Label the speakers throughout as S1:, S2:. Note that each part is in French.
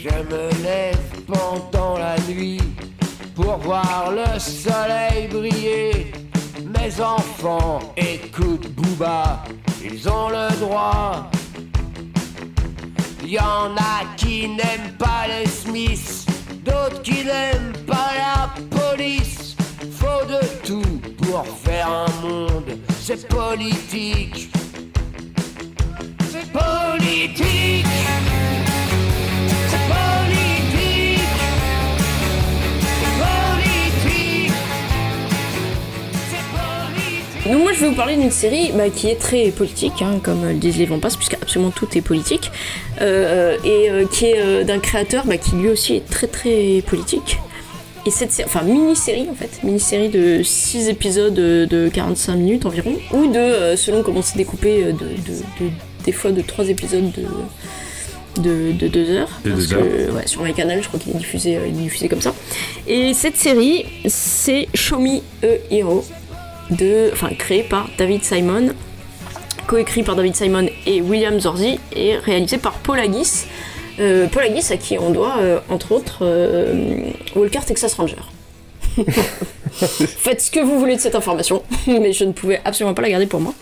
S1: Je me lève pendant la nuit pour voir le soleil briller. Mes enfants écoutent Booba, ils ont le droit. Y en a qui n'aiment pas les Smiths, d'autres qui n'aiment pas la police. Faut de tout pour faire un monde, c'est politique. C'est politique.
S2: Donc moi je vais vous parler d'une série bah, qui est très politique, hein, comme le disent les Vampas, puisque absolument tout est politique, euh, et euh, qui est euh, d'un créateur bah, qui lui aussi est très très politique. Et cette série, enfin mini-série en fait, mini-série de 6 épisodes de 45 minutes environ, ou de, euh, selon comment c'est découpé, euh, de, de- de- des fois de 3 épisodes de, de, de 2 heures.
S3: De
S2: parce
S3: deux
S2: que,
S3: heures.
S2: ouais, sur les canals, je crois qu'il est diffusé, euh, il est diffusé comme ça. Et cette série, c'est Show Me a Hero, de, enfin créé par David Simon, coécrit par David Simon et William Zorzi, et réalisé par Paul Haggis. Euh, Paul Haggis à qui on doit, euh, entre autres, euh, Walker Texas Ranger. Faites ce que vous voulez de cette information, mais je ne pouvais absolument pas la garder pour moi.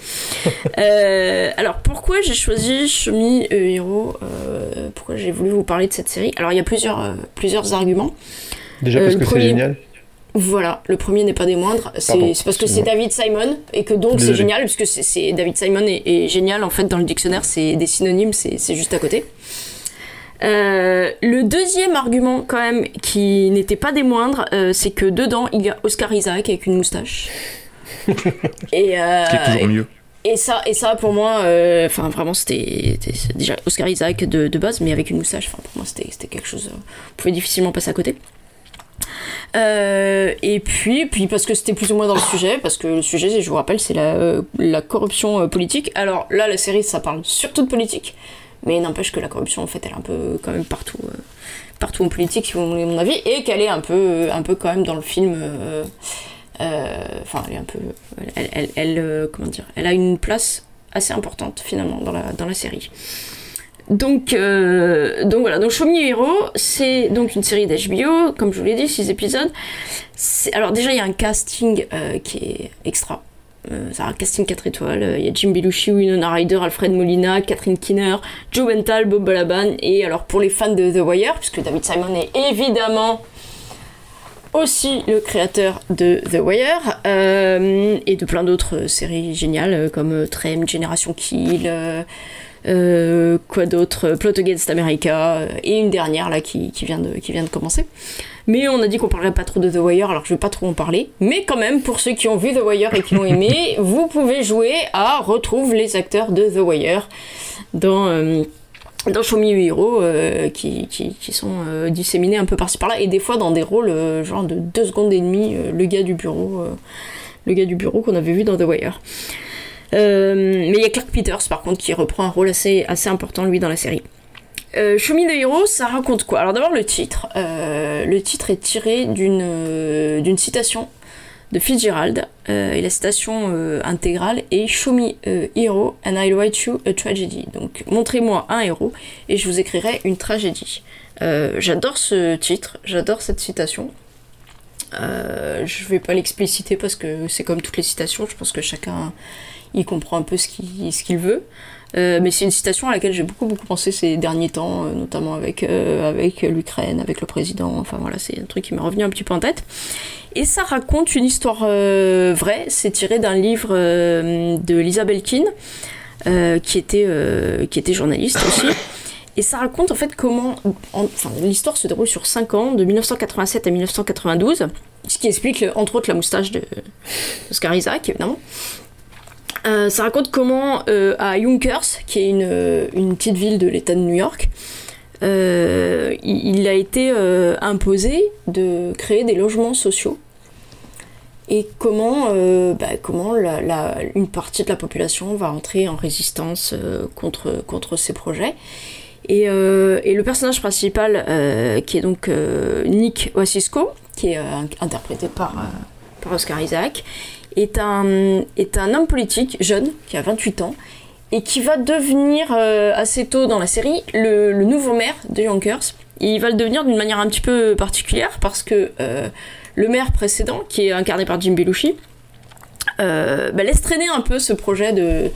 S2: Euh, alors pourquoi j'ai choisi Shomi Hero euh, Pourquoi j'ai voulu vous parler de cette série? Alors il y a plusieurs, euh, plusieurs arguments.
S4: Déjà parce que c'est génial.
S2: Voilà, le premier n'est pas des moindres. C'est parce que c'est. David Simon et que donc c'est génial, puisque c'est- David Simon est, est génial en fait dans le dictionnaire, c'est des synonymes, c'est juste à côté. Euh, le deuxième argument quand même qui n'était pas des moindres, euh, c'est que dedans il y a Oscar Isaac avec une moustache. et, euh,
S3: Ce qui est toujours mieux.
S2: et ça, et ça pour moi, enfin vraiment c'était déjà Oscar Isaac de, de base, mais avec une moustache, enfin pour moi c'était quelque chose, on pouvait difficilement passer à côté. Euh, et puis, puis parce que c'était plus ou moins dans le sujet, parce que le sujet, je vous rappelle, c'est la, euh, la corruption euh, politique. Alors là, la série, ça parle surtout de politique, mais n'empêche que la corruption, en fait, elle est un peu quand même partout, partout en politique, si vous voulez mon avis, et qu'elle est un peu, un peu quand même dans le film. Enfin, elle est un peu, elle, elle, elle, comment dire, elle a une place assez importante finalement dans la, dans la série. Donc, euh, donc voilà, donc Show Me Hero, c'est donc une série d'HBO, comme je vous l'ai dit, 6 épisodes. Alors déjà, il y a un casting euh, qui est extra. Euh, c'est un casting 4 étoiles. Euh, Il y a Jim Belushi, Winona Ryder, Alfred Molina, Catherine Kinner, Joe Bental, Bob Balaban. Et alors pour les fans de The Wire, puisque David Simon est évidemment aussi le créateur de The Wire euh, et de plein d'autres séries géniales euh, comme euh, Trem, Génération Kill, euh, quoi d'autre, Plot Against America euh, et une dernière là qui, qui vient de, qui vient de commencer. Mais on a dit qu'on parlerait pas trop de The Wire, alors je vais pas trop en parler. Mais quand même, pour ceux qui ont vu The Wire et qui l'ont aimé, vous pouvez jouer à retrouve les acteurs de The Wire dans euh, dans Show Me Hero euh, qui, qui, qui sont euh, disséminés un peu par-ci par-là et des fois dans des rôles euh, genre de 2 secondes et demie, le gars du bureau, le gars du bureau qu'on avait vu dans The Wire. Euh, mais il y a Clark Peters par contre qui reprend un rôle assez, assez important lui dans la série. Euh, Show the Hero, ça raconte quoi? Alors d'abord le titre. Euh, le titre est tiré d'une euh, citation de Fitzgerald et la citation intégrale est Show me hero and I'll write you a tragedy. Donc montrez-moi un héros et je vous écrirai une tragédie. J'adore ce titre, j'adore cette citation. Je vais pas l'expliciter parce que c'est comme toutes les citations, je pense que chacun il comprend un peu ce qu'il veut. Euh, mais c'est une citation à laquelle j'ai beaucoup beaucoup pensé ces derniers temps, euh, notamment avec, euh, avec l'Ukraine, avec le président, enfin voilà, c'est un truc qui m'est revenu un petit peu en tête. Et ça raconte une histoire vraie, c'est tiré d'un livre de Lisa Belkin, qui, était, qui était journaliste aussi. Et ça raconte en fait comment. l'histoire se déroule sur 5 ans, de 1987 à 1992, ce qui explique entre autres la moustache de Oscar Isaac, évidemment. Euh, ça raconte comment euh, à Yonkers, qui est une, euh, une petite ville de l'État de New York, il, a été imposé de créer des logements sociaux et comment, bah, comment une partie de la population va entrer en résistance contre, contre ces projets. Et, et le personnage principal, qui est donc Nick Wacisco, qui est interprété par, par Oscar Isaac, est un, est un homme politique jeune, qui a 28 ans, et qui va devenir euh, assez tôt dans la série le, nouveau maire de Yonkers, il va le devenir d'une manière un petit peu particulière parce que le maire précédent, qui est incarné par Jim Belushi, bah, laisse traîner un peu ce projet de,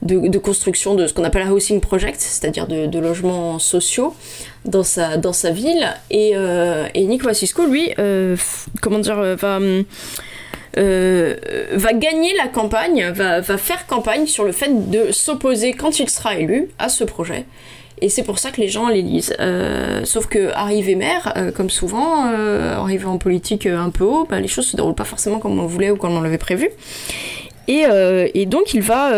S2: de, construction de ce qu'on appelle un housing project, c'est-à-dire de, logements sociaux dans sa, dans sa ville. Et, et Nick Vassisco, lui, comment dire, va euh, va gagner la campagne, va, faire campagne sur le fait de s'opposer quand il sera élu à ce projet. Et c'est pour ça que les gens l'élisent. Euh, sauf que arrivé maire, euh, comme souvent, arrivé en politique un peu haut, bah, les choses se déroulent pas forcément comme on voulait ou comme on l'avait prévu. Et, et, donc il va,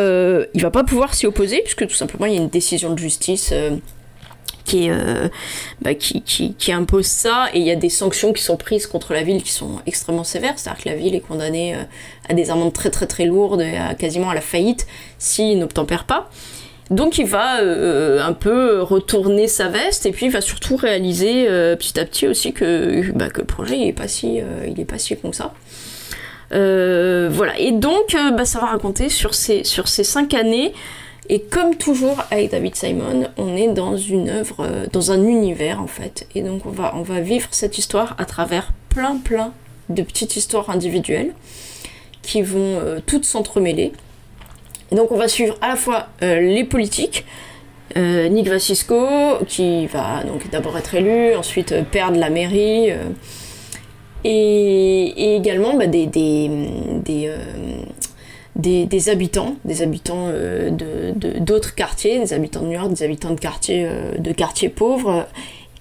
S2: il va pas pouvoir s'y opposer puisque tout simplement il y a une décision de justice qui, euh, bah, qui, impose ça, et il y a des sanctions qui sont prises contre la ville qui sont extrêmement sévères, c'est-à-dire que la ville est condamnée euh, à des amendes très très très lourdes, et à, quasiment à la faillite s'il n'obtempère pas. Donc il va euh, un peu retourner sa veste et puis il va surtout réaliser petit à petit aussi que, bah, le projet il est pas si il pas si con que ça. voilà et donc bah, ça va raconter sur ces sur ces cinq années et comme toujours avec David Simon, on est dans une œuvre, euh, dans un univers en fait. Et donc on va, on va vivre cette histoire à travers plein plein de petites histoires individuelles qui vont euh, toutes s'entremêler. Et donc on va suivre à la fois euh, les politiques, Nick Vassisco qui va donc d'abord être élu, ensuite perdre la mairie, et, également bah, des, des des, habitants, des habitants euh, de d'autres quartiers, des habitants de New York, des habitants de quartiers, euh, de quartiers pauvres,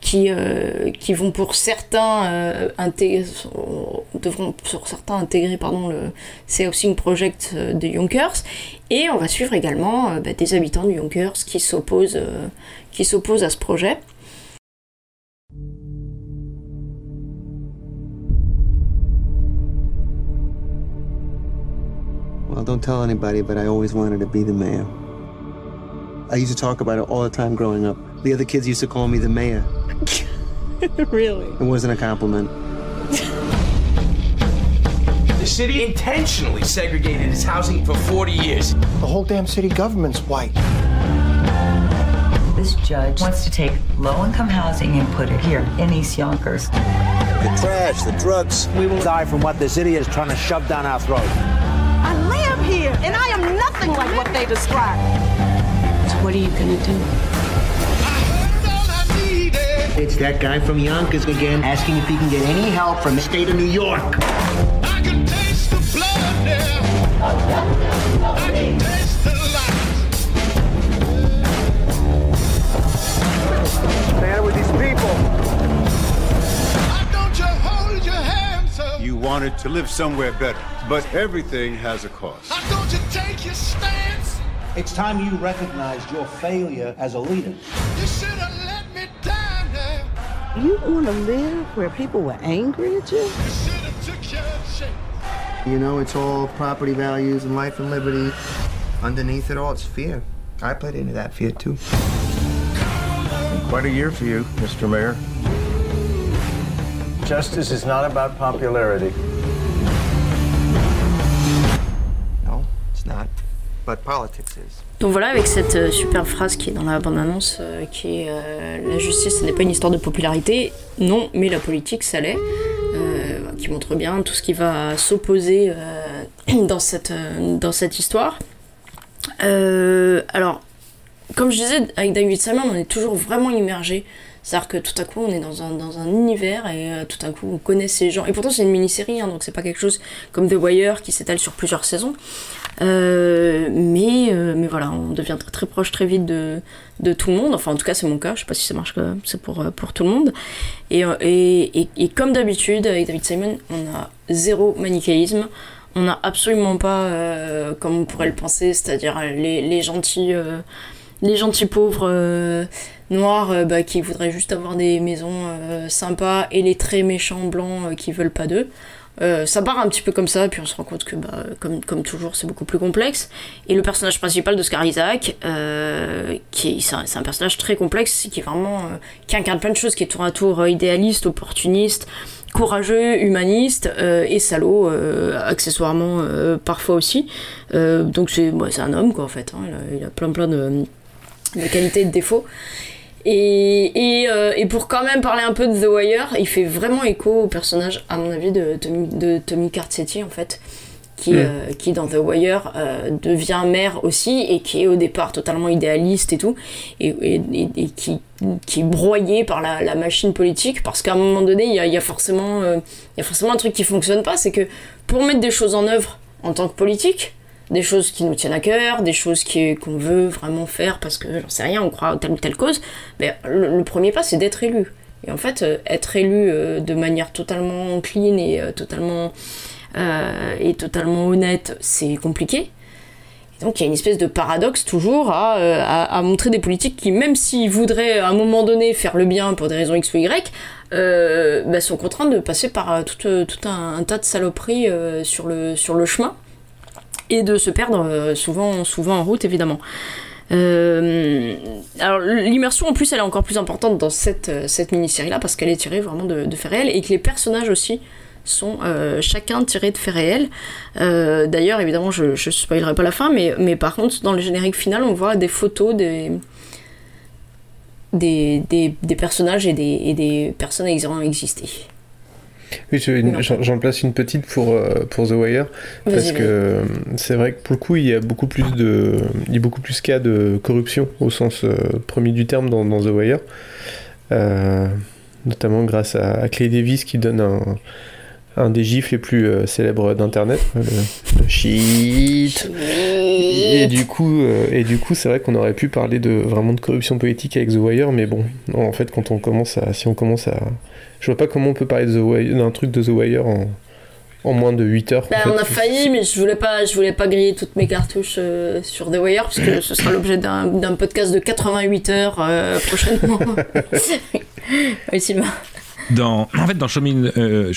S2: qui, euh, qui vont pour certains intégrer, devront pour certains intégrer pardon, le Housing Project de Yonkers. Et on va suivre également bah, des habitants de Yonkers qui s'opposent qui s'opposent à ce projet.
S3: Well, don't tell anybody, but I always wanted to be the mayor. I used to talk about it all the time growing up. The other kids used to call me the mayor.
S2: really?
S3: It wasn't a compliment.
S4: The city intentionally segregated its housing for 40 years.
S5: The whole damn city government's white.
S6: This judge wants to take low-income housing and put it here in East Yonkers.
S7: The trash, the drugs.
S8: We will die from what the city is trying to shove down our throat
S9: here, and I am nothing like what they describe.
S2: So what are you gonna do?
S8: It's that guy from Yonkers again, asking if he can get any help from the state of New York. I can taste the blood now. I can taste the light.
S10: Man with these people.
S11: Wanted to live somewhere better. But everything has a cost.
S12: don't you take your stance?
S5: It's time you recognized your failure as a leader.
S12: You should have let me down now.
S13: You want to live where people were angry at you?
S12: You should have took your shape.
S3: You know, it's all property values and life and liberty. Underneath it all, it's fear. I played into that fear too.
S11: Quite a year for you, Mr. Mayor.
S10: Justice is not about popularity.
S2: Donc voilà, avec cette euh, super phrase qui est dans la bande-annonce, euh, qui est euh, La justice, ce n'est pas une histoire de popularité. Non, mais la politique, ça l'est. qui montre bien tout ce qui va s'opposer dans, cette, dans cette histoire. alors, comme je disais, avec David Simon, on est toujours vraiment immergé c'est-à-dire que tout à coup, on est dans un, univers et euh, tout à coup, on connaît ces gens. Et pourtant, c'est une mini-série, hein, donc c'est pas quelque chose comme The Wire qui s'étale sur plusieurs saisons. Euh, mais, euh, mais voilà, on devient très, proche très vite de, tout le monde. Enfin, en tout cas, c'est mon cas. Je sais pas si ça marche c'est pour, tout le monde. Et, et, et, comme d'habitude, avec David Simon, on a zéro manichéisme. On n'a absolument pas, comme on pourrait le penser, c'est-à-dire les gentils les gentils pauvres euh, noirs euh, bah, qui voudraient juste avoir des maisons euh, sympas et les très méchants blancs qui veulent pas d'eux. ça part un petit peu comme ça, puis on se rend compte que, bah, comme, toujours, c'est beaucoup plus complexe. Et le personnage principal de Scar Isaac, qui c'est un, personnage très complexe, qui est vraiment qui incarne plein de choses, qui est tour à tour idéaliste, opportuniste, courageux, humaniste et salaud, accessoirement parfois aussi. donc c'est c'est un homme quoi en fait. Hein. il, a, il, a, plein plein de de qualité et de défaut. Et, et, euh, et pour quand même parler un peu de The Wire, il fait vraiment écho au personnage, à mon avis, de Tommy, de Tommy Carcetti en fait. Qui,
S14: Mm.
S2: euh, qui dans The Wire euh, devient maire aussi et qui est au départ totalement idéaliste et tout et, et- qui, qui est broyé par la, la machine politique parce qu'à un moment donné il y a, y a forcément y a forcément un truc qui fonctionne pas c'est que pour mettre des choses en œuvre en tant que politique des choses qui nous tiennent à cœur, des choses qu'on veut vraiment faire parce que j'en sais rien, on croit à telle ou telle cause, mais le, premier pas c'est d'être élu. Et en fait, euh, être élu euh, de manière totalement clean et euh, totalement, et totalement honnête, c'est compliqué. Donc il y a une espèce de paradoxe toujours à, à, montrer des politiques qui, même s'ils voudraient à un moment donné faire le bien pour des raisons X ou Y, bah, sont contraints de passer par tout, tout un, tas de saloperies sur, le, sur le chemin et de se perdre euh, souvent, souvent en route évidemment. Euh, alors l'immersion en plus elle est encore plus importante dans cette, euh, cette mini-série là parce qu'elle est tirée vraiment de, faits réels et que les personnages aussi sont chacun tirés de faits réels. D'ailleurs évidemment je, je spoilerai pas la fin mais, mais par contre dans le générique final on voit des photos des, des, des, des personnages et des, et des personnes ayant existé.
S14: Oui, j'en place une petite pour, euh, pour The Wire, parce que euh, c'est vrai que pour le coup, il y a beaucoup plus de, il y a beaucoup plus cas de corruption au sens euh, premier du terme dans, dans The Wire, Euh, notamment grâce à, à Clay Davis qui donne un, un des gifs les plus euh, célèbres d'Internet, le, le shit. Et du coup, euh, et du coup, c'est vrai qu'on aurait pu parler de vraiment de corruption politique avec The Wire, mais bon, non, en fait, quand on commence à, si on commence à, je vois pas comment on peut parler de The Wire- d'un truc de The Wire en, en moins de 8 heures.
S2: Bah,
S14: en
S2: on a failli, mais je voulais pas, je voulais pas griller toutes mes cartouches euh, sur The Wire parce que ce sera l'objet d'un d'un podcast de 88 heures euh, prochainement. oui, Sylvain.
S15: Dans, en fait, dans Me, euh,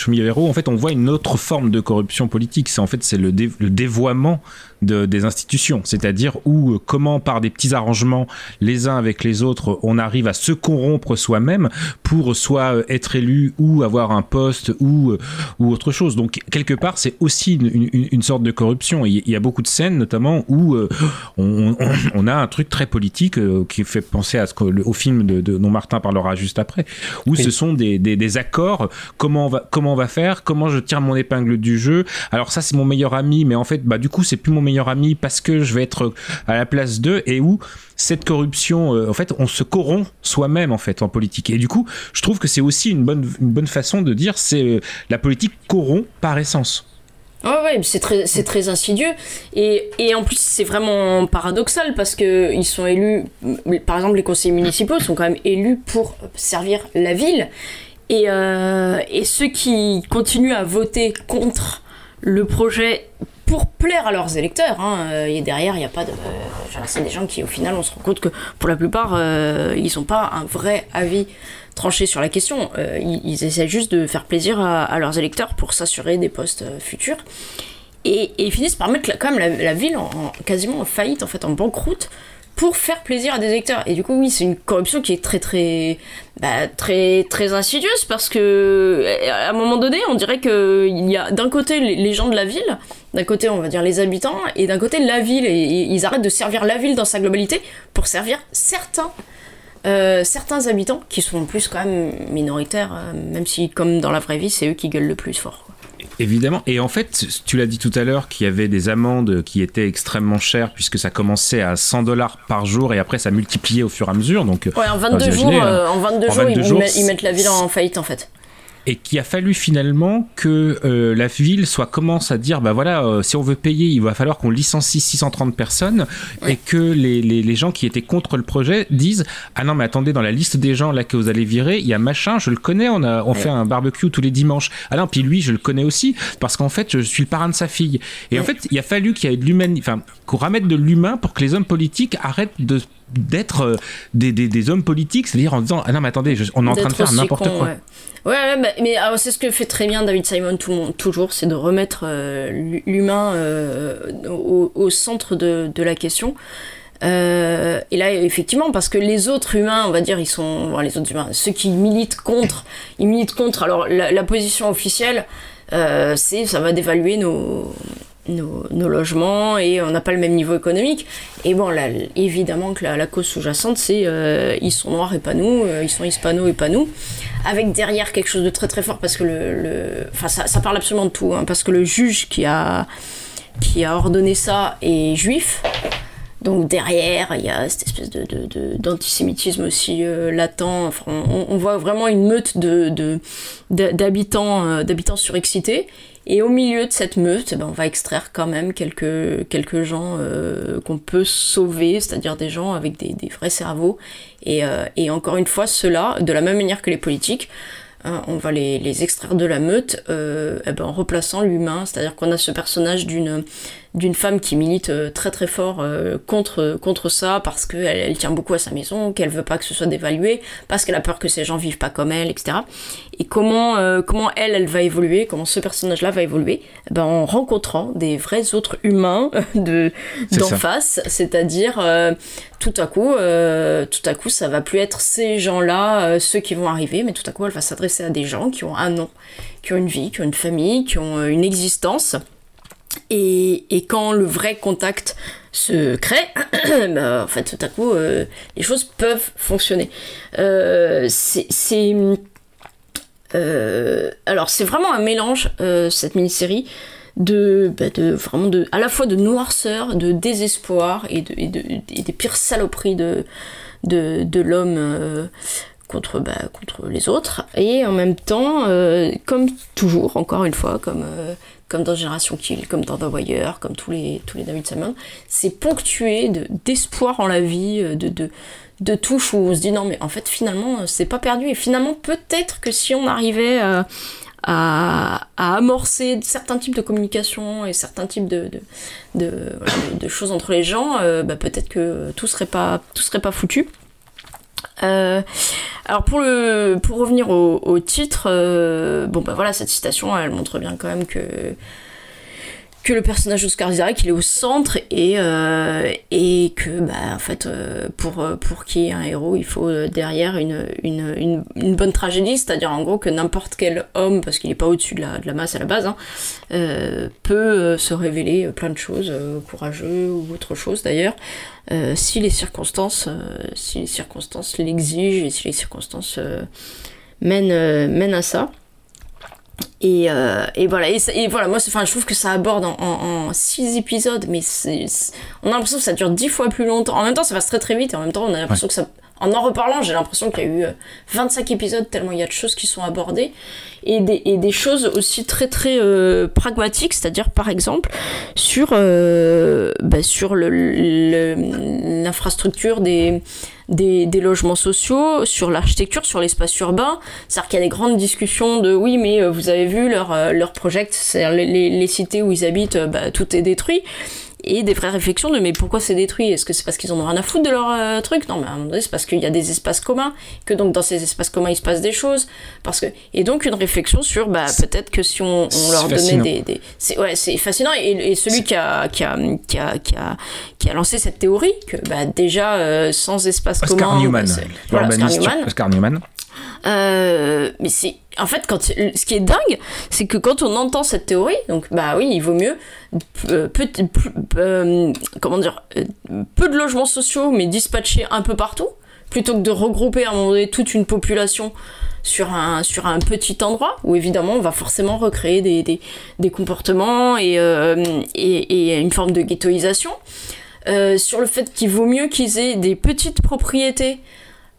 S15: en fait, on voit une autre forme de corruption politique. C'est en fait c'est le, dé- le dévoiement de, des institutions, c'est-à-dire où euh, comment par des petits arrangements les uns avec les autres, on arrive à se corrompre soi-même pour soit euh, être élu ou avoir un poste ou euh, ou autre chose. Donc quelque part, c'est aussi une, une- une sorte de corruption. Il y- a beaucoup de scènes, notamment où on, on- on a un truc très politique qui fait penser à ce que, le- au film de, de dont Martin parlera juste après, où
S14: Oui.
S15: ce sont des, des, des accords. Comment on va comment on va faire? Comment je tire mon épingle du jeu? Alors ça c'est mon meilleur ami, mais en fait bah du coup c'est plus mon meilleur ami parce que je vais être à la place d'eux et où cette corruption, euh, en fait, on se corrompt soi-même en fait en politique. Et du coup, je trouve que c'est aussi une bonne une bonne façon de dire c'est euh, la politique corrompt par essence.
S2: Ouais, ouais, c'est très, c'est très insidieux. Et, et en plus, c'est vraiment paradoxal parce que ils sont élus. Par exemple, les conseillers municipaux sont quand même élus pour servir la ville. Et, euh, et ceux qui continuent à voter contre le projet pour plaire à leurs électeurs, hein, euh, et derrière, il n'y a pas de. euh, c'est des gens qui, au final, on se rend compte que pour la plupart, euh, ils n'ont pas un vrai avis tranché sur la question. Euh, ils, ils essaient juste de faire plaisir à, à leurs électeurs pour s'assurer des postes euh, futurs. Et, et ils finissent par mettre quand même la, la ville en, en- quasiment en faillite, en fait, en banqueroute, pour faire plaisir à des électeurs. Et du coup, oui, c'est une corruption qui est très, très, bah, très, très insidieuse parce que, à un moment donné, on dirait que il y a d'un côté les, gens de la ville, d'un côté, on va dire les habitants, et d'un côté la ville. Et, ils arrêtent de servir la ville dans sa globalité pour servir certains. euh, certains habitants qui sont plus quand même minoritaires, euh, même si comme dans la vraie vie c'est eux qui gueulent le plus fort.
S15: Évidemment. Et en fait, tu l'as dit tout à l'heure qu'il y avait des amendes qui étaient extrêmement chères puisque ça commençait à 100 dollars par jour et après ça multipliait au fur et à mesure. Donc,
S2: Ouais, en
S15: vous
S2: 22 jours,
S15: imaginez,
S2: euh, en 22
S15: en
S2: jours,
S15: 22
S2: ils,
S15: jours,
S2: mettent, ils mettent la ville en faillite en fait.
S15: Et qu'il a fallu finalement que euh, la ville soit commence à dire bah voilà euh, si on veut payer il va falloir qu'on licencie 630 personnes et que les, les, les gens qui étaient contre le projet disent ah non mais attendez dans la liste des gens là que vous allez virer il y a machin je le connais on a on fait un barbecue tous les dimanches. Ah non puis lui je le connais aussi parce qu'en fait je suis le parrain de sa fille. Et en fait il a fallu qu'il y ait de l'humain enfin qu'on ramène de l'humain pour que les hommes politiques arrêtent de d'être euh, des, des, des hommes politiques c'est-à-dire en disant ah non mais attendez je- on est en train de faire n'importe quoi
S2: Ouais, bah, mais c'est ce que fait très bien David Simon tout le monde, toujours, c'est de remettre euh, l'hu- l'humain euh, au, au centre de, de la question. Euh, et là, effectivement, parce que les autres humains, on va dire, ils sont. bon, les autres humains, ceux qui militent contre, ils militent contre. Alors, la, la position officielle, c'est ça va dévaluer nos, nos, logements et on n'a pas le même niveau économique. Et bon, là, évidemment que la, cause sous-jacente, c'est euh, ils sont noirs et pas nous, euh, ils sont hispano et pas nous, avec derrière quelque chose de très très fort parce que le, enfin ça, parle absolument de tout, hein, parce que le juge qui a qui a ordonné ça est juif. Donc derrière, il y a cette espèce de, d'antisémitisme aussi euh, latent. On, voit vraiment une meute de, d'habitants, euh, d'habitants surexcités. Et au milieu de cette meute, eh ben, on va extraire quand même quelques, quelques gens euh, qu'on peut sauver, c'est-à-dire des gens avec des, des vrais cerveaux. Et, euh, et encore une fois, ceux-là, de la même manière que les politiques, hein, on va les, les, extraire de la meute euh, eh ben, en replaçant l'humain, c'est-à-dire qu'on a ce personnage d'une d'une femme qui milite euh, très très fort euh, contre contre ça parce qu'elle elle tient beaucoup à sa maison, qu'elle veut pas que ce soit dévalué, parce qu'elle a peur que ces gens vivent pas comme elle, etc. Et comment euh, comment elle elle va évoluer, comment ce personnage-là va évoluer, eh ben en rencontrant des vrais autres humains de d'en face, c'est-à-dire euh, tout à coup euh, tout à coup ça va plus être ces gens-là ceux qui vont arriver, mais tout à coup elle va s'adresser à des gens qui ont un nom, qui ont une vie, qui ont une famille, qui ont une existence et, quand le vrai contact se crée, bah, en fait, tout à coup, euh, les choses peuvent fonctionner. Euh, c'est. Euh, alors, c'est vraiment un mélange, cette mini-série, de, bah, de, vraiment de, à la fois de noirceur, de désespoir et, de, des pires saloperies de, de, l'homme contre, bah, contre les autres. Et en même temps, comme toujours, encore une fois, comme comme dans Génération Kill, comme dans The Wire, comme tous les, tous les David Simon, c'est ponctué de, d'espoir en la vie, de, de, de touches où on se dit non mais en fait finalement c'est pas perdu et finalement peut-être que si on arrivait à, à, à amorcer certains types de communication et certains types de, de, de, choses entre les gens, euh, bah, peut-être que tout serait pas, tout serait pas foutu. Euh, alors pour le pour revenir au, titre, euh, bon bah voilà cette citation elle montre bien quand même que que le personnage d'Oscar Isaac il est au centre et euh, et que bah en fait euh, pour pour qu'il y ait un héros il faut derrière une une, une, bonne tragédie. C'est-à-dire en gros que n'importe quel homme parce qu'il est pas au-dessus de la, de la masse à la base hein, euh, peut se révéler plein de choses courageux ou autre chose d'ailleurs si les circonstances si les circonstances l'exigent et si les circonstances mènent mènent à ça et, euh, et, voilà, et, et voilà, moi, enfin, je trouve que ça aborde en, en, en six épisodes, mais on a l'impression que ça dure dix fois plus longtemps. En même temps, ça passe très très vite, et en même temps, on a l'impression ouais. que ça. En en reparlant, j'ai l'impression qu'il y a eu 25 épisodes, tellement il y a de choses qui sont abordées, et des, et des choses aussi très très euh, pragmatiques, c'est-à-dire par exemple sur, euh, bah, sur le, le, l'infrastructure des des, des, logements sociaux, sur l'architecture, sur l'espace urbain. C'est-à-dire qu'il y a des grandes discussions de oui, mais euh, vous avez vu leur, euh, leur project, c'est-à-dire les, les, cités où ils habitent, euh, bah, tout est détruit. Et des vraies réflexions de mais pourquoi c'est détruit? Est-ce que c'est parce qu'ils en ont rien à foutre de leur euh, truc? Non, mais à un moment donné, c'est parce qu'il y a des espaces communs, que donc dans ces espaces communs il se passe des choses. Parce que et donc une réflexion sur bah peut-être que si on, on leur donnait des, des c'est ouais c'est fascinant et, et celui qui a, qui a qui a qui a qui a lancé cette théorie que bah déjà euh, sans espace
S15: Oscar
S2: commun
S15: Newman.
S2: Bah, voilà, Oscar Newman.
S15: Oscar Newman.
S2: Euh, mais c'est en fait quand ce qui est dingue c'est que quand on entend cette théorie donc bah oui il vaut mieux euh, euh, peu de logements sociaux mais dispatchés un peu partout plutôt que de regrouper à un moment donné toute une population sur un, sur un petit endroit où évidemment on va forcément recréer des, des, comportements et, et, une forme de ghettoisation. Sur le fait qu'il vaut mieux qu'ils aient des petites propriétés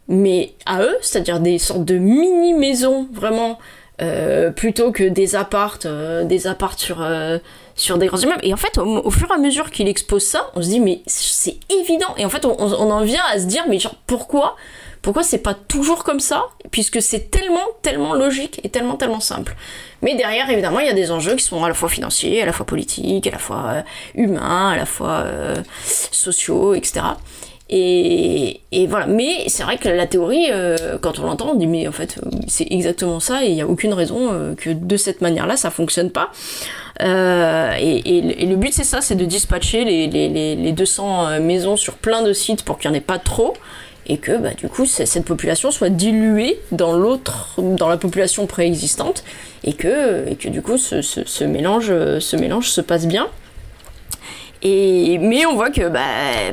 S2: mais à eux, c'est-à-dire des sortes de mini-maisons, vraiment, euh, plutôt que des appartes, euh, des appartes sur, euh, sur des grands immeubles. Et en fait, au, fur et à mesure qu'il expose ça, on se dit, mais c'est évident. Et en fait, on, en vient à se dire, mais genre, pourquoi pourquoi c'est pas toujours comme ça Puisque c'est tellement, tellement logique et tellement, tellement simple. Mais derrière, évidemment, il y a des enjeux qui sont à la fois financiers, à la fois politiques, à la fois humains, à la fois sociaux, etc. Et, voilà. Mais c'est vrai que la théorie, euh, quand on l'entend, on dit mais en fait c'est exactement ça et il n'y a aucune raison euh, que de cette manière-là ça fonctionne pas. Euh, et, le but c'est ça, c'est de dispatcher les, les, les 200 maisons sur plein de sites pour qu'il n'y en ait pas trop et que bah, du coup cette population soit diluée dans l'autre, dans la population préexistante et que, du coup ce mélange se passe bien. Et, mais on voit que, bah,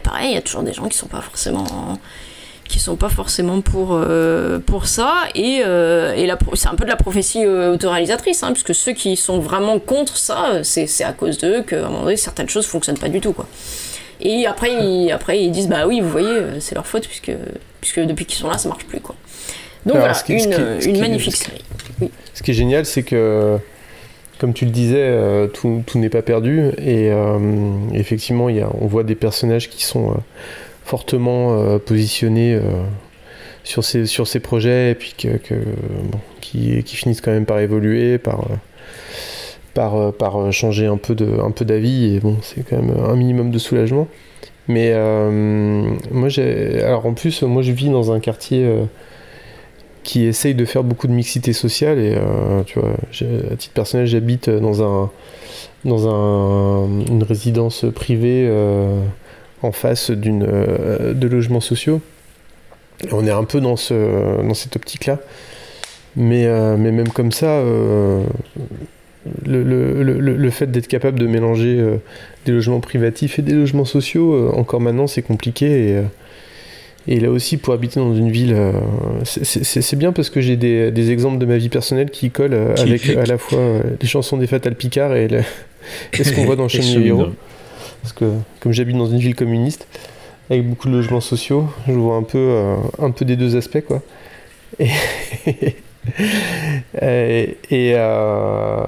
S2: pareil, il y a toujours des gens qui sont pas forcément qui sont pas forcément pour, euh, pour ça. Et, euh, et c'est un peu de la prophétie euh, autoréalisatrice, hein, puisque ceux qui sont vraiment contre ça, c'est à cause d'eux qu'à un moment donné, certaines choses fonctionnent pas du tout. Quoi. Et après ils, après, ils disent Bah oui, vous voyez, c'est leur faute, puisque, puisque depuis qu'ils sont là, ça marche plus. Quoi. Donc voilà, une, une magnifique série.
S14: Ce qui est génial, c'est que comme tu le disais, tout, tout n'est pas perdu. Et effectivement, y a, on voit des personnages qui sont fortement euh, positionné euh, sur, ces, projets et qui, finissent quand même par évoluer, par, euh, par, changer un peu, de, un peu d'avis. Et bon, c'est quand même un minimum de soulagement. Mais moi, j'ai. Alors en plus, moi, je vis dans un quartier qui essaye de faire beaucoup de mixité sociale. Et vois, à titre personnel, j'habite dans un dans un, une résidence privée en face d'une euh, de logements sociaux. on est un peu dans, ce, dans cette optique-là. Mais, euh, mais même comme ça, euh, le, fait d'être capable de mélanger des logements privatifs et des logements sociaux, encore maintenant, c'est compliqué. Et, là aussi, pour habiter dans une ville, c'est bien parce que j'ai des, des, exemples de ma vie personnelle qui collent avec à la fois les chansons des Fatal Picard et, et ce qu'on voit dans Chemin Héros. Parce que comme j'habite dans une ville communiste, avec beaucoup de logements sociaux, je vois un peu, euh, un peu des deux aspects. Quoi. Et, et, euh,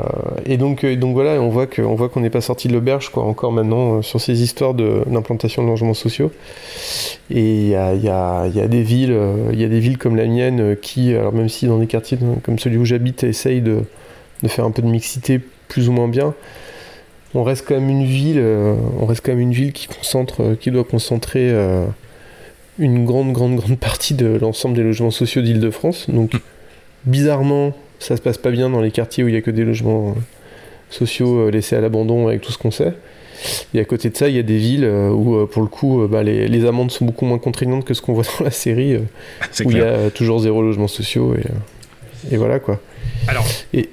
S14: et, donc, donc voilà, on voit qu'on n'est pas sorti de l'auberge encore maintenant euh, sur ces histoires d'implantation de, logements sociaux. Et il y a, des villes, il y a des villes comme la mienne qui, alors même si dans des quartiers comme celui où j'habite, essayent de, de faire un peu de mixité plus ou moins bien, on reste quand même une ville, euh, on reste quand même une ville qui concentre, euh, qui doit concentrer euh, une grande, grande, grande partie de l'ensemble des logements sociaux d'Île-de-France. Donc. Bizarrement, ça se passe pas bien dans les quartiers où il y a que des logements sociaux laissés à l'abandon avec tout ce qu'on sait. Et à côté de ça, il y a des villes où, pour le coup, bah, les, amendes sont beaucoup moins contraignantes que ce qu'on voit dans la série, où il y a toujours zéro logement sociaux. Et, et voilà quoi.
S15: Alors,
S14: et,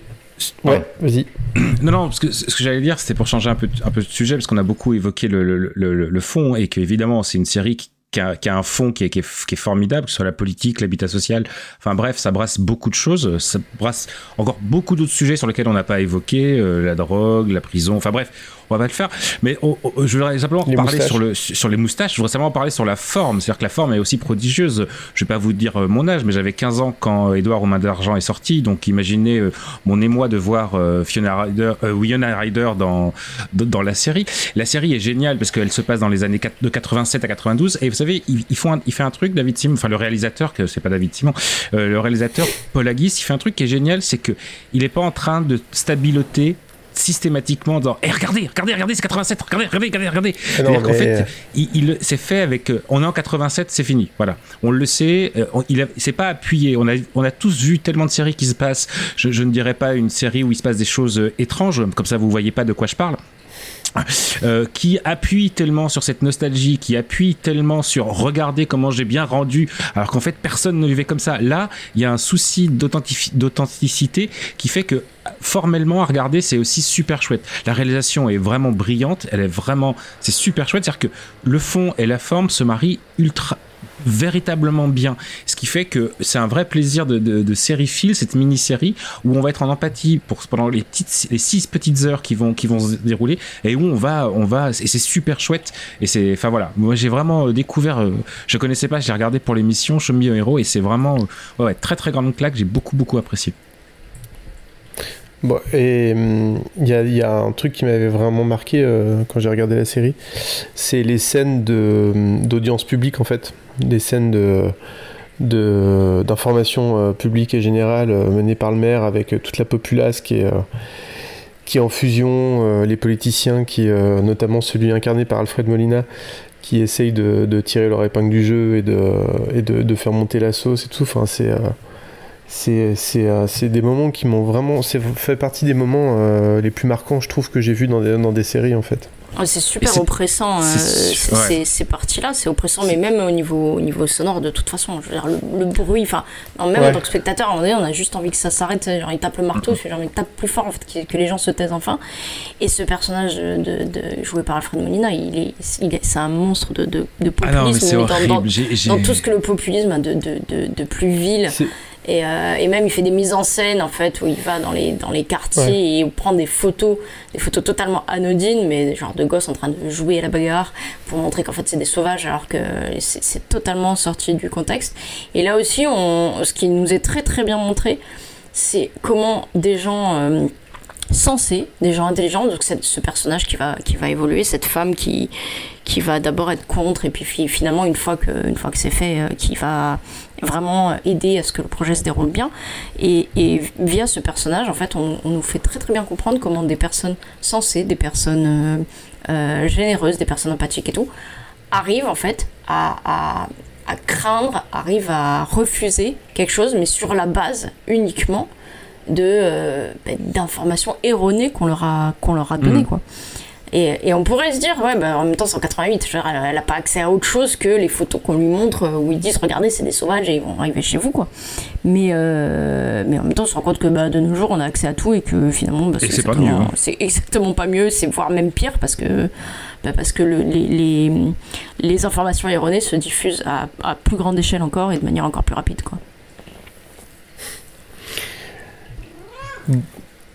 S14: Ouais, vas-y.
S15: Non, non, parce que ce que j'allais dire, c'était pour changer un peu, un peu de sujet, parce qu'on a beaucoup évoqué le, le, le, le fond, et qu'évidemment, c'est une série qui qui a, un fond qui est, formidable, que ce soit la politique, l'habitat social. Enfin bref, ça brasse beaucoup de choses. Ça brasse encore beaucoup d'autres sujets sur lesquels on n'a pas évoqué, euh, la drogue, la prison. Enfin bref, on va pas le faire. Mais je voudrais simplement parler sur, le, sur les moustaches. Je voudrais simplement parler sur la forme. C'est-à-dire que la forme est aussi prodigieuse. Je vais pas vous dire euh, mon âge, mais j'avais 15 ans quand Edouard aux mains d'argent est sorti. Donc imaginez euh, mon émoi de voir euh, Fiona Ryder, Winona Ryder dans, dans la série. La série est géniale parce qu'elle se passe dans les années de 87 à 92. Et vous savez, il fait un truc, David Simon, enfin le réalisateur, que c'est pas David Simon, le réalisateur Paul Aguis, il fait un truc qui est génial, c'est que il est pas en train de stabiloter systématiquement dans hey, regardez regardez regardez c'est 87 regardez regardez regardez regardez. En fait il, c'est fait avec euh, on est en 87 c'est fini voilà. On le sait euh, il c'est pas appuyé. On a on a tous vu tellement de séries qui se passent. Je, je, ne dirais pas une série où il se passe des choses euh, étranges comme ça vous voyez pas de quoi je parle euh, qui appuie tellement sur cette nostalgie, qui appuie tellement sur regarder comment j'ai bien rendu, alors qu'en fait personne ne vivait comme ça. Là, il y a un souci d'authenticité qui fait que formellement à regarder c'est aussi super chouette. La réalisation est vraiment brillante, elle est vraiment c'est super chouette, c'est-à-dire que le fond et la forme se marient ultra véritablement bien. Ce qui fait que c'est un vrai plaisir de, série fil, cette mini-série, où on va être en empathie pour, pendant les, petites, les six petites heures qui vont, qui vont se dérouler, et où on va, on va, et c'est super chouette. Et c'est, enfin voilà, moi j'ai vraiment euh, découvert, euh, je connaissais pas, j'ai regardé pour l'émission Me Hero, et c'est vraiment, euh, ouais, très très grande claque, j'ai beaucoup beaucoup apprécié.
S14: Bon, et hum, il y, a un truc qui m'avait vraiment marqué quand j'ai regardé la série, c'est les scènes hum, d'audience publique en fait des scènes de d'information euh, publique et générale euh, menées par le maire avec euh, toute la populace qui est, qui en fusion, les politiciens, qui, notamment celui incarné par Alfred Molina, qui essaye de, de tirer leur épingle du jeu et de, et de, de faire monter la sauce et tout. Enfin, c'est c'est des moments qui m'ont vraiment. C'est fait partie des moments les plus marquants, je trouve, que j'ai vu dans des, dans des séries en fait.
S2: c'est super
S15: c'est-
S2: oppressant, euh,
S15: c'est-
S2: c'est-
S15: ouais.
S2: c'est- ces parties-là, c'est oppressant, mais même au niveau, au niveau sonore, de toute façon, je veux dire, le, le bruit, enfin, non, même
S14: Ouais.
S2: en tant que spectateur, à un moment donné, on a juste envie que ça s'arrête, genre il tape le marteau, c'est genre il tape plus fort, en fait, que, que les gens se taisent enfin. Et ce personnage de, de- joué par Alfred Molina, il est, il est- c'est un monstre de, de, de
S15: Ah non, mais
S2: populisme,
S15: c'est
S2: mais dans- tout ce que le populisme a de, de, de, de plus vil. Et, euh, et même il fait des mises en scène en fait où il va dans les, dans les quartiers
S14: Ouais.
S2: et il prend des photos, des photos totalement anodines, mais genre de gosses en train de jouer à la bagarre pour montrer qu'en fait c'est des sauvages alors que c'est totalement sorti du contexte. Et là aussi, on, ce qui nous est très très bien montré, c'est comment des gens euh, sensés, des gens intelligents, donc ce personnage qui va, qui va évoluer, cette femme qui, qui va d'abord être contre et puis fi- finalement une fois que, une fois que c'est fait, euh, qui va vraiment aider à ce que le projet se déroule bien. Et, et via ce personnage, en fait, on, on nous fait très très bien comprendre comment des personnes sensées, des personnes euh, euh, généreuses, des personnes empathiques et tout, arrivent en fait à, à, à craindre, arrivent à refuser quelque chose, mais sur la base uniquement de euh, ben, d'informations erronées qu'on leur a qu'on leur a données
S15: Mhm.
S2: quoi. Et, et on pourrait se dire, ouais, bah, en même temps, c'est en 88, je veux dire, elle n'a pas accès à autre chose que les photos qu'on lui montre euh, où ils disent, regardez, c'est des sauvages et ils vont arriver chez vous, quoi. Mais, euh, mais en même temps, on se rend compte que bah, de nos jours, on a accès à tout et que finalement, bah,
S15: c'est pas
S2: exactement-
S15: mieux, hein.
S2: C'est exactement pas mieux, c'est voire même pire parce que, bah, parce que le- les, les, les informations erronées se diffusent à, à plus grande échelle encore et de manière encore plus rapide, quoi.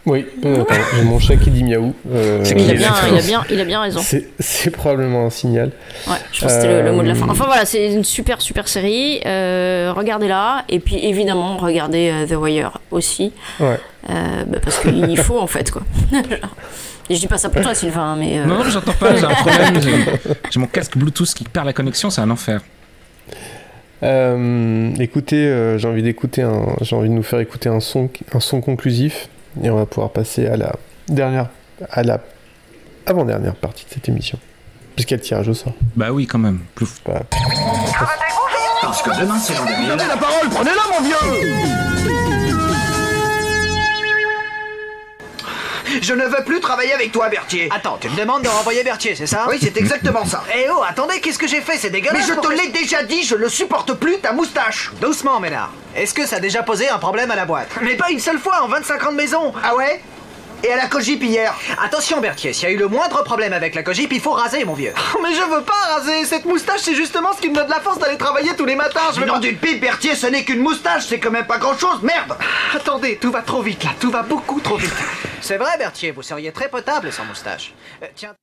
S14: Oui, euh, j'ai mon chat qui dit miaou. euh,
S2: Il a bien, il a bien, il a bien raison.
S14: C'est c'est probablement un signal.
S2: Ouais, je pense que c'était le, le mot de la fin.
S14: Euh,
S2: Enfin voilà, c'est une super super série. Euh, regardez-la et puis évidemment regardez The Wire aussi,
S14: Ouais.
S2: Euh, bah, parce qu'il faut en fait quoi. et je dis pas ça pour toi Sylvain, mais euh,
S15: Non, non, j'entends pas, j'ai un problème. J'ai- J'ai mon casque Bluetooth qui perd la connexion, c'est un enfer.
S14: Euh, écoutez, euh, j'ai envie d'écouter un, j'ai envie de nous faire écouter un son, un son conclusif, et on va pouvoir passer à la dernière, à la avant-dernière partie de cette émission, puisqu'il y a le tirage au sort.
S15: Bah oui, quand même. Plus...
S14: Bah,
S16: Parce que demain, c'est l'an
S8: Vous
S16: 2000.
S8: avez la parole, prenez-la, mon vieux
S17: Je ne veux plus travailler avec toi, Berthier.
S18: Attends, tu me demandes de renvoyer Berthier, c'est ça?
S17: Oui, c'est exactement ça.
S18: Eh oh, attendez, qu'est-ce que j'ai fait? C'est dégueulasse
S17: Mais je te l'ai déjà dit, je ne supporte plus ta moustache.
S18: Doucement, Ménard. Est-ce que ça a déjà posé un problème à la boîte? Mais pas une seule fois en 25 ans de maison
S17: Ah ouais? Et à la cogip hier
S18: Attention, Berthier, s'il y a eu le moindre problème avec la cogip, il faut raser, mon vieux.
S17: Mais je veux pas raser Cette moustache, c'est justement ce qui me donne la force d'aller travailler tous les matins. Je veux nom d'une pipe, Berthier, ce n'est qu'une moustache, c'est quand même pas grand-chose, merde
S18: Attendez, tout va trop vite là, tout va beaucoup trop vite. C'est vrai, Berthier, vous seriez très potable sans moustache. Euh, tiens.